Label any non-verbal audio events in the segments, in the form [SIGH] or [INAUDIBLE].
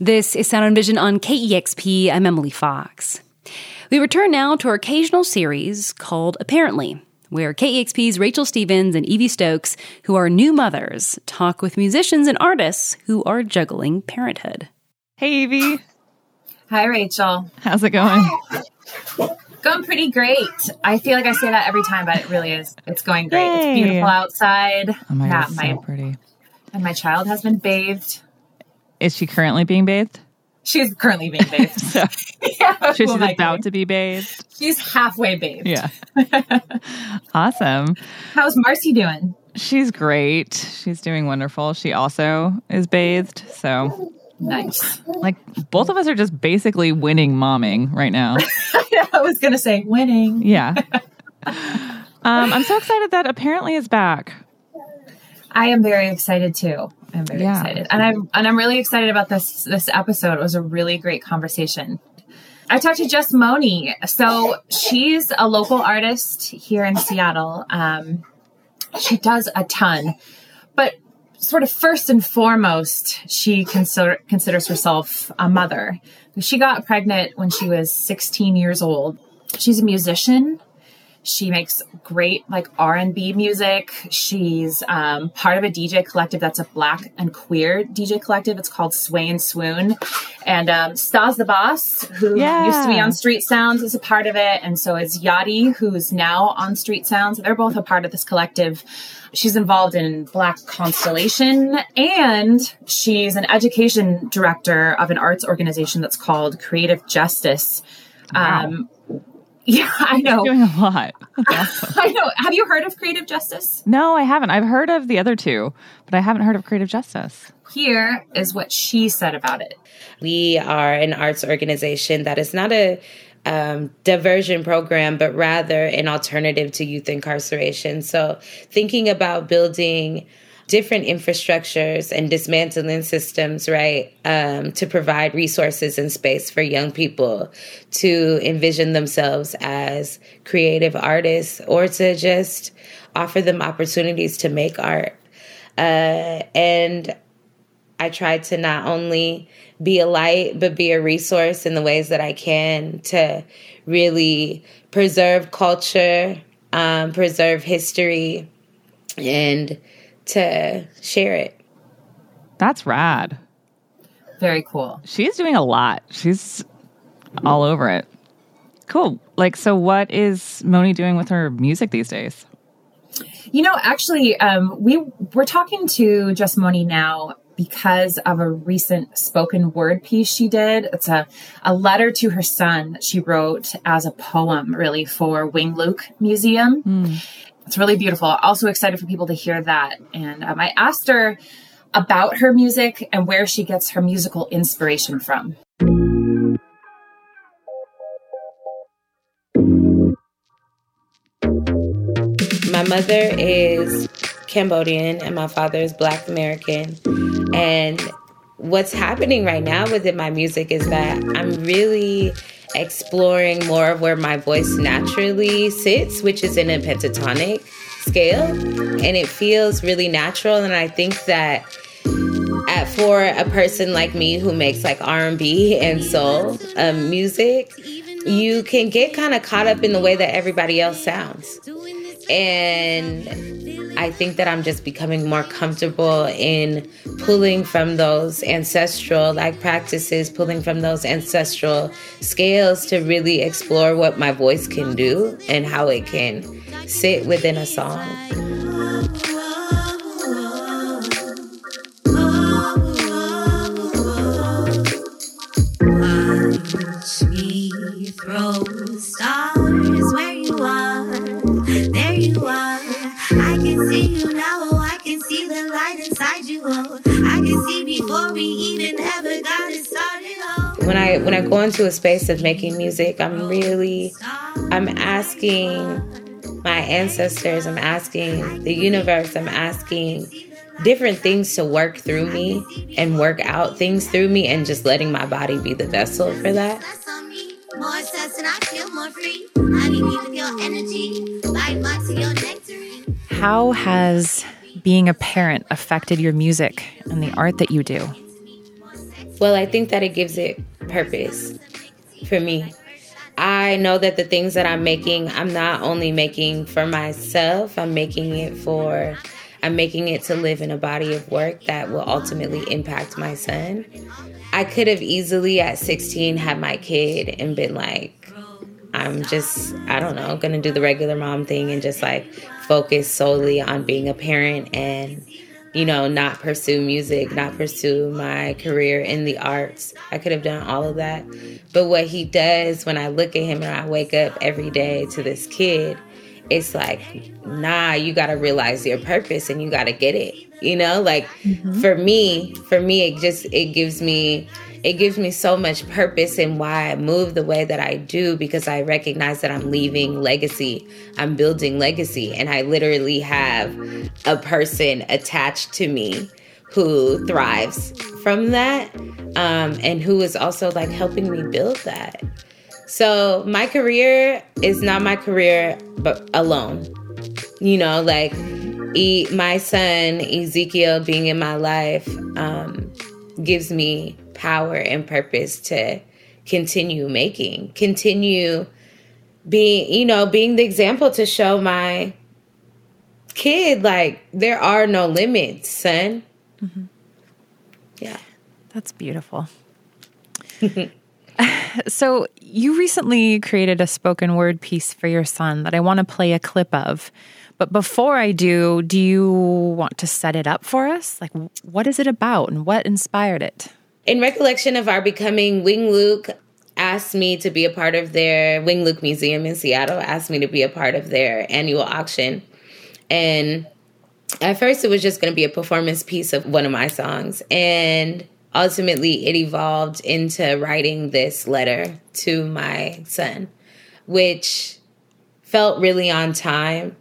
This is Sound and Vision on KEXP. I'm Emily Fox. We return now to our occasional series called Parently, where KEXP's Rachel Stevens and Evie Stokes, who are new mothers, talk with musicians and artists who are juggling parenthood. Hey, Evie. Hi, Rachel. How's it going? Going pretty great. I feel like I say that every time, but it really is. It's going great. Yay. It's beautiful outside. Oh my Yeah, god, my- so pretty. And my child has been bathed. Is she currently being bathed? She's currently being bathed. [LAUGHS] So [LAUGHS] yeah, she's who am I about to be bathed. She's halfway bathed. Yeah. [LAUGHS] awesome. How's Marcy doing? She's great. She's doing wonderful. She also is bathed. So, Nice. like, both of us are just basically winning momming right now. I was going to say winning. Yeah. Um, I'm so excited that Parently is back. I am very excited too. I'm very Yeah. excited. And I'm and I'm really excited about this this episode. It was a really great conversation. I talked to Jusmoni. So she's a local artist here in Seattle. Um, she does a ton, but sort of first and foremost, she consider, considers herself a mother. She got pregnant when she was 16 years old. She's a musician. She makes great like R and B music. She's um, part of a DJ collective that's a black and queer DJ collective. It's called Sway and Swoon, and um, Stas the Boss, who Yeah. used to be on Street Sounds, is a part of it, and so is Yachty, who's now on Street Sounds. They're both a part of this collective. She's involved in Black Constellation, and she's an education director of an arts organization that's called Creative Justice. Wow. Um, yeah, I know. Doing a lot. [LAUGHS] That's awesome. I know. Have you heard of Creative Justice? No, I haven't. I've heard of the other two, but I haven't heard of Creative Justice. Here is what she said about it. We are an arts organization that is not a um, diversion program, but rather an alternative to youth incarceration. So, thinking about building different infrastructures and dismantling systems, right, um, to provide resources and space for young people to envision themselves as creative artists or to just offer them opportunities to make art. Uh, and I try to not only be a light, but be a resource in the ways that I can to really preserve culture, um, preserve history, and to share it. That's rad. Very cool. She's doing a lot. She's all over it. Cool. Like, so what is Moni doing with her music these days? You know, actually, um, we we're talking to Jusmoni now because of a recent spoken word piece she did. It's a, a letter to her son that she wrote as a poem, really, for Wing Luke Museum. It's really beautiful. Also excited for people to hear that. And um, I asked her about her music and where she gets her musical inspiration from. My mother is Cambodian and my father is Black American. And what's happening right now within my music is that I'm really exploring more of where my voice naturally sits, which is in a pentatonic scale. And it feels really natural. And I think that at, for a person like me who makes like R&B and soul um, music, you can get kind of caught up in the way that everybody else sounds. And I think that I'm just becoming more comfortable in pulling from those ancestral like practices, pulling from those ancestral scales to really explore what my voice can do and how it can sit within a song. Throw stars inside. I can see before we even ever got it started. Oh, When I when I go into a space of making music, I'm really I'm asking my ancestors, I'm asking the universe, I'm asking different things to work through me and work out things through me and just letting my body be the vessel for that. that's on me. More sex and I feel more free. Honey me with your energy. Bite my to your nectarine. How has being a parent affected your music and the art that you do? Well, I think that it gives it purpose for me. I know that the things that I'm making, I'm not only making for myself, I'm making it for, I'm making it to live in a body of work that will ultimately impact my son. I could have easily at 16 had my kid and been like, I'm just, I don't know, gonna do the regular mom thing and just like focus solely on being a parent and you know, not pursue music, not pursue my career in the arts. I could have done all of that. But what he does when I look at him and I wake up every day to this kid, it's like, nah, you got to realize your purpose and you got to get it. You know, like mm-hmm. for me, for me, it just, it gives me it gives me so much purpose in why I move the way that I do because I recognize that I'm leaving legacy. I'm building legacy. And I literally have a person attached to me who thrives from that um, and who is also like helping me build that. So my career is not my career, but alone. You know, like e- my son Ezekiel being in my life um, gives me power and purpose to continue making, continue being, you know, being the example to show my kid like there are no limits, son. Mm-hmm. Yeah. That's beautiful. [LAUGHS] so, you recently created a spoken word piece for your son that I want to play a clip of. But before I do, do you want to set it up for us? Like, what is it about and what inspired it? In recollection of our becoming, Wing Luke asked me to be a part of their Wing Luke Museum in Seattle, asked me to be a part of their annual auction. And at first, it was just going to be a performance piece of one of my songs. And ultimately, it evolved into writing this letter to my son, which felt really on time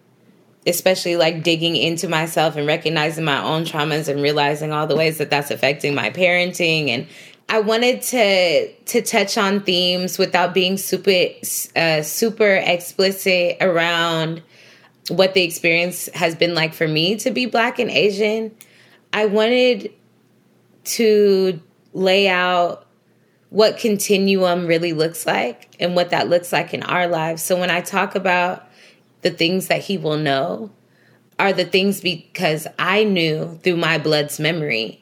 especially like digging into myself and recognizing my own traumas and realizing all the ways that that's affecting my parenting and I wanted to to touch on themes without being super uh, super explicit around what the experience has been like for me to be black and Asian. I wanted to lay out what continuum really looks like and what that looks like in our lives. So when I talk about the things that he will know are the things because I knew through my blood's memory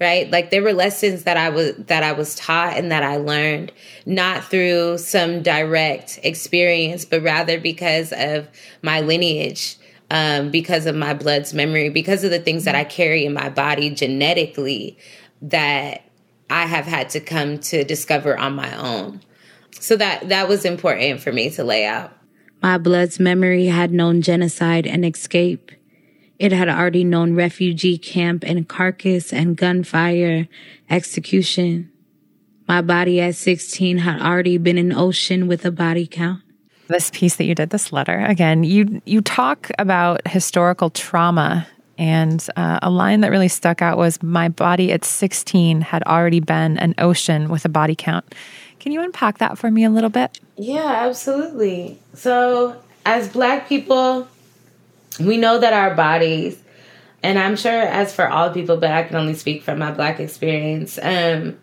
right? Like there were lessons that i was that i was taught and that i learned not through some direct experience but rather because of my lineage um, because of my blood's memory because of the things that i carry in my body genetically that i have had to come to discover on my own. So that that was important for me to lay out my blood's memory had known genocide and escape. It had already known refugee camp and carcass and gunfire execution. My body at 16 had already been an ocean with a body count. This piece that you did, this letter, again, you you talk about historical trauma, and uh, a line that really stuck out was, "My body at 16 had already been an ocean with a body count." Can you unpack that for me a little bit? Yeah, absolutely. So, as Black people, we know that our bodies, and I'm sure as for all people, but I can only speak from my Black experience, um,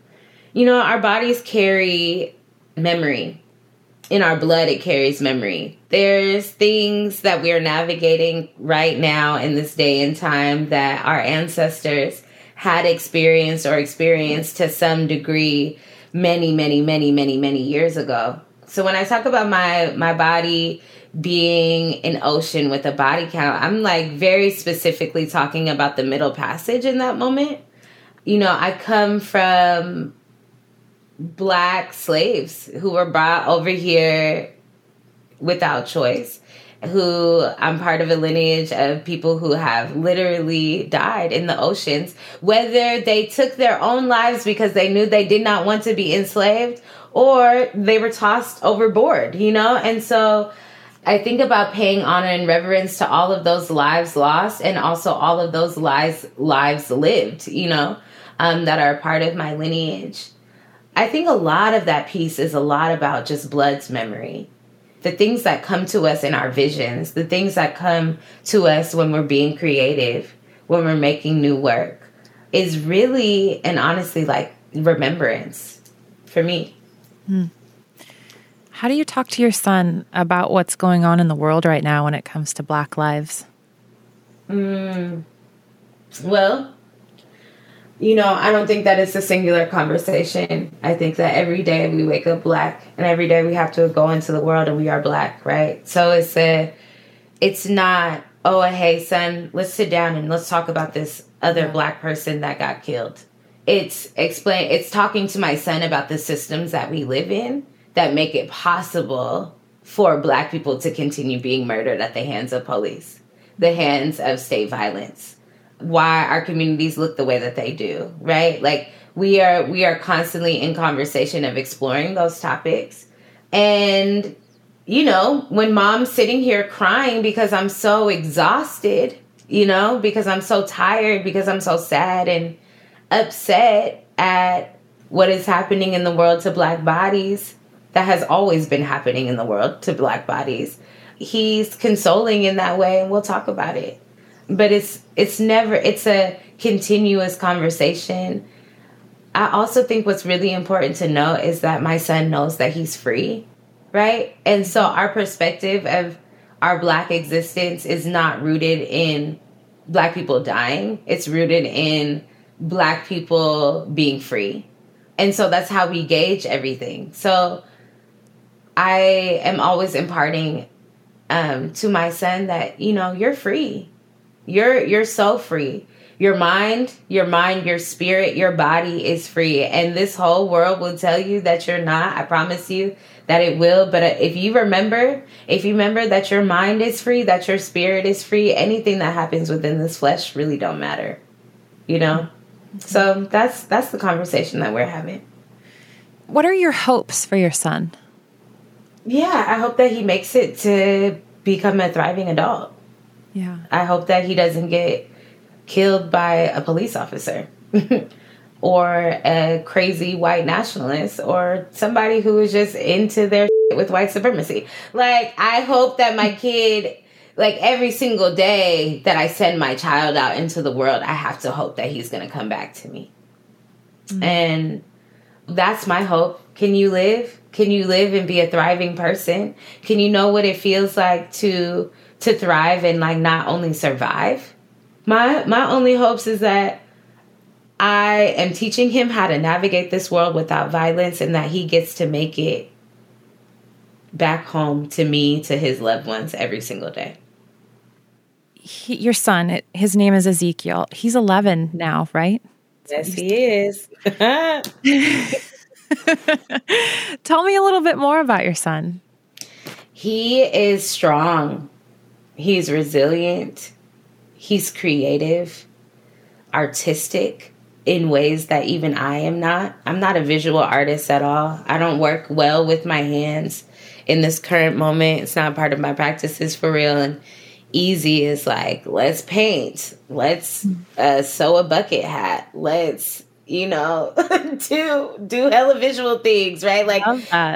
you know, our bodies carry memory. In our blood, it carries memory. There's things that we're navigating right now in this day and time that our ancestors had experienced or experienced to some degree many, many, many, many, many years ago. So when I talk about my my body being an ocean with a body count, I'm like very specifically talking about the middle passage in that moment. You know, I come from black slaves who were brought over here without choice who I'm part of a lineage of people who have literally died in the oceans, whether they took their own lives because they knew they did not want to be enslaved or they were tossed overboard, you know? And so I think about paying honor and reverence to all of those lives lost and also all of those lives lives lived, you know, um, that are part of my lineage. I think a lot of that piece is a lot about just blood's memory the things that come to us in our visions, the things that come to us when we're being creative, when we're making new work, is really and honestly like remembrance for me. Hmm. How do you talk to your son about what's going on in the world right now when it comes to Black lives? Hmm. Well, you know, I don't think that it's a singular conversation. I think that every day we wake up black and every day we have to go into the world and we are black, right? So it's a it's not, oh hey son, let's sit down and let's talk about this other black person that got killed. It's explain it's talking to my son about the systems that we live in that make it possible for black people to continue being murdered at the hands of police, the hands of state violence why our communities look the way that they do right? Like we are we are constantly in conversation of exploring those topics. And you know when mom's sitting here crying because i'm so exhausted you know because i'm so tired because i'm so sad and upset at what is happening in the world to black bodies that has always been happening in the world to black bodies he's consoling in that way and we'll talk about it but it's it's never it's a continuous conversation. I also think what's really important to know is that my son knows that he's free right? And so our perspective of our black existence is not rooted in black people dying. It's rooted in black people being free. And so that's how we gauge everything. So i am always imparting um, to my son that you know you're free you're you're so free. Your mind, your mind, your spirit, your body is free. And this whole world will tell you that you're not. I promise you that it will. But uh, if you remember, if you remember that your mind is free, that your spirit is free, anything that happens within this flesh really don't matter. You know? So that's that's the conversation that we're having. What are your hopes for your son? Yeah, I hope that he makes it to become a thriving adult. Yeah. I hope that he doesn't get killed by a police officer [LAUGHS] or a crazy white nationalist or somebody who is just into their with white supremacy. Like, I hope that my kid, like every single day that I send my child out into the world, I have to hope that he's going to come back to me. Mm. And that's my hope. Can you live? Can you live and be a thriving person? Can you know what it feels like to to thrive and like not only survive? My my only hopes is that I am teaching him how to navigate this world without violence and that he gets to make it back home to me, to his loved ones every single day. He, your son, his name is Ezekiel. He's 11 now, right? Yes, he is. [LAUGHS] [LAUGHS] [LAUGHS] Tell me a little bit more about your son. He is strong. He's resilient. He's creative, artistic in ways that even I am not. I'm not a visual artist at all. I don't work well with my hands in this current moment. It's not part of my practices for real. And easy is like, let's paint, let's uh, sew a bucket hat, let's you know [LAUGHS] do do hella visual things right? Like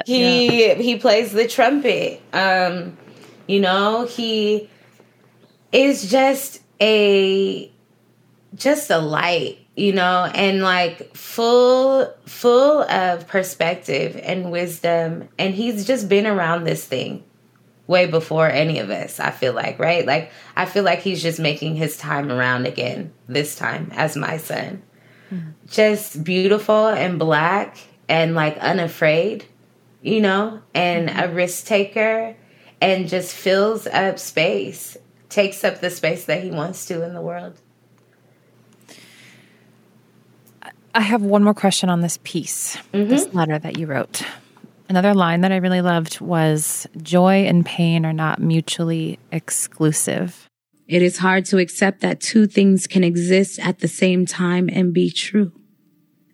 he he plays the trumpet. Um you know he is just a just a light you know and like full full of perspective and wisdom. And he's just been around this thing way before any of us i feel like right? Like i feel like he's just making his time around again this time as my son just beautiful and black and like unafraid you know and a mm-hmm. risk taker and just fills up space takes up the space that he wants to in the world I have one more question on this piece, mm-hmm. this letter that you wrote. Another line that I really loved was joy and pain are not mutually exclusive. It is hard to accept that two things can exist at the same time and be true.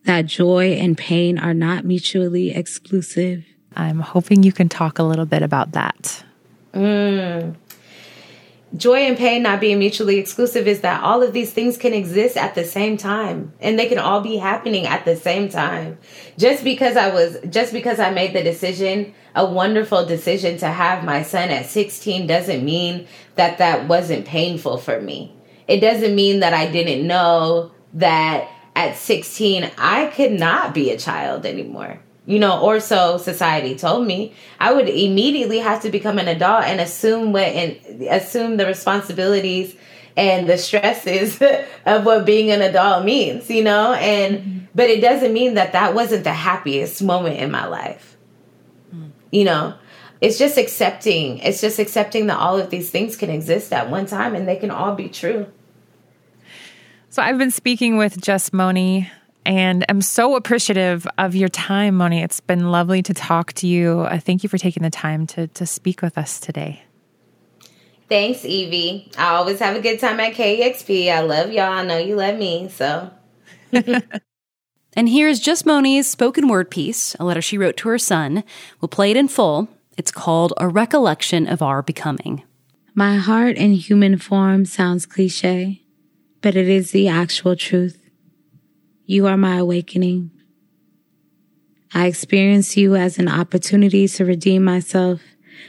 That joy and pain are not mutually exclusive. I'm hoping you can talk a little bit about that. Mm. Joy and pain not being mutually exclusive is that all of these things can exist at the same time and they can all be happening at the same time just because i was just because i made the decision a wonderful decision to have my son at 16 doesn't mean that that wasn't painful for me it doesn't mean that i didn't know that at 16, I could not be a child anymore. You know, or so society told me. I would immediately have to become an adult and assume what and assume the responsibilities and the stresses [LAUGHS] of what being an adult means, you know? And mm-hmm. but it doesn't mean that that wasn't the happiest moment in my life. Mm. You know, it's just accepting. It's just accepting that all of these things can exist at one time and they can all be true. So I've been speaking with Jusmoni and I'm so appreciative of your time, Moni. It's been lovely to talk to you. Uh, thank you for taking the time to, to speak with us today. Thanks, Evie. I always have a good time at KEXP. I love y'all. I know you love me, so. [LAUGHS] and here's Jusmoni's spoken word piece, a letter she wrote to her son. We'll play it in full. It's called A Recollection of Our Becoming. My heart in human form sounds cliche but it is the actual truth. You are my awakening. I experience you as an opportunity to redeem myself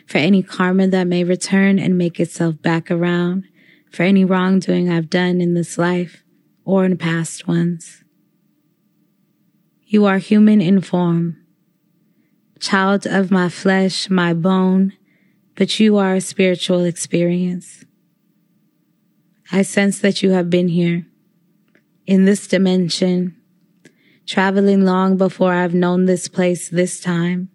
for any karma that may return and make itself back around for any wrongdoing I've done in this life or in past ones. You are human in form, child of my flesh, my bone, but you are a spiritual experience. I sense that you have been here in this dimension, traveling long before I've known this place this time.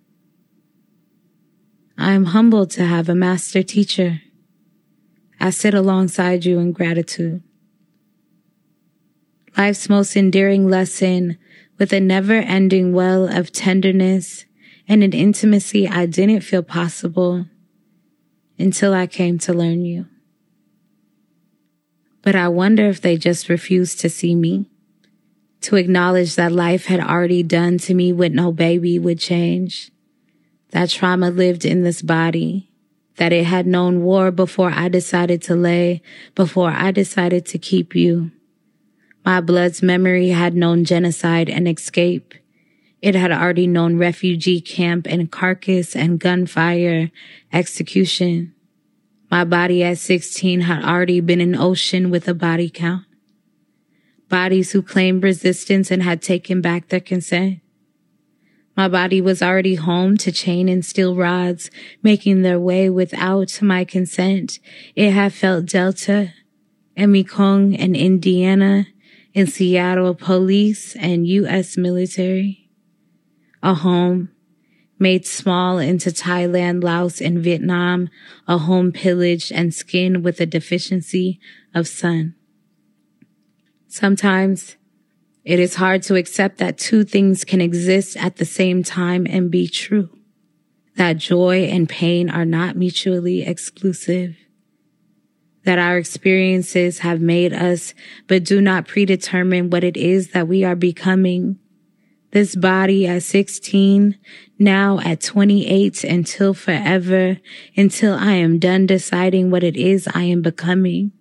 I am humbled to have a master teacher. I sit alongside you in gratitude. Life's most endearing lesson with a never ending well of tenderness and an intimacy I didn't feel possible until I came to learn you. But I wonder if they just refused to see me, to acknowledge that life had already done to me what no baby would change. That trauma lived in this body, that it had known war before I decided to lay, before I decided to keep you. My blood's memory had known genocide and escape. It had already known refugee camp and carcass and gunfire, execution. My body at 16 had already been an ocean with a body count. Bodies who claimed resistance and had taken back their consent. My body was already home to chain and steel rods making their way without my consent. It had felt Delta Mekong and Indiana and Seattle police and U.S. military. A home made small into Thailand, Laos, and Vietnam, a home pillaged and skinned with a deficiency of sun. Sometimes it is hard to accept that two things can exist at the same time and be true. That joy and pain are not mutually exclusive. That our experiences have made us, but do not predetermine what it is that we are becoming this body at 16, now at 28 until forever, until I am done deciding what it is I am becoming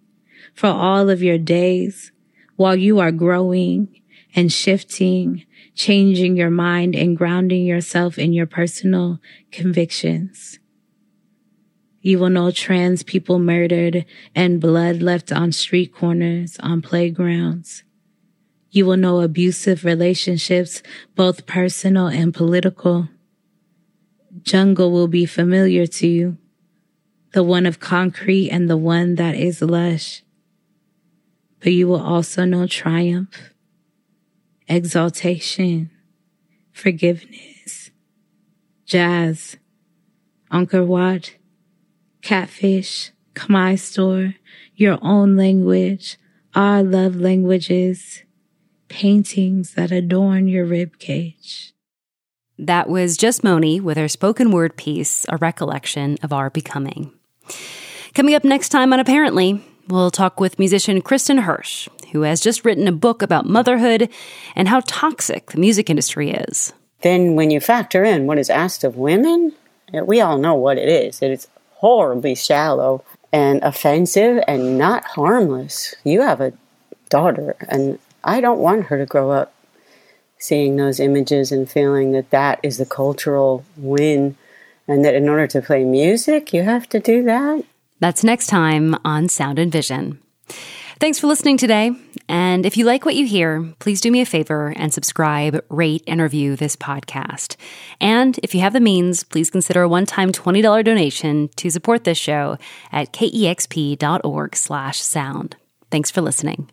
for all of your days while you are growing and shifting, changing your mind and grounding yourself in your personal convictions. You will know trans people murdered and blood left on street corners, on playgrounds. You will know abusive relationships, both personal and political. Jungle will be familiar to you, the one of concrete and the one that is lush. But you will also know triumph, exaltation, forgiveness, jazz, Angkor catfish, Khmer store, your own language, our love languages, paintings that adorn your rib cage. That was Jusmoni with her spoken word piece, A Recollection of Our Becoming. Coming up next time on Parently, we'll talk with musician Kristin Hersh, who has just written a book about motherhood and how toxic the music industry is. Then, when you factor in what is asked of women, we all know what it is. It is horribly shallow and offensive and not harmless. You have a daughter, and I don't want her to grow up seeing those images and feeling that that is the cultural win and that in order to play music, you have to do that. That's next time on Sound and Vision. Thanks for listening today. And if you like what you hear, please do me a favor and subscribe, rate, and review this podcast. And if you have the means, please consider a one-time $20 donation to support this show at kexp.org slash sound. Thanks for listening.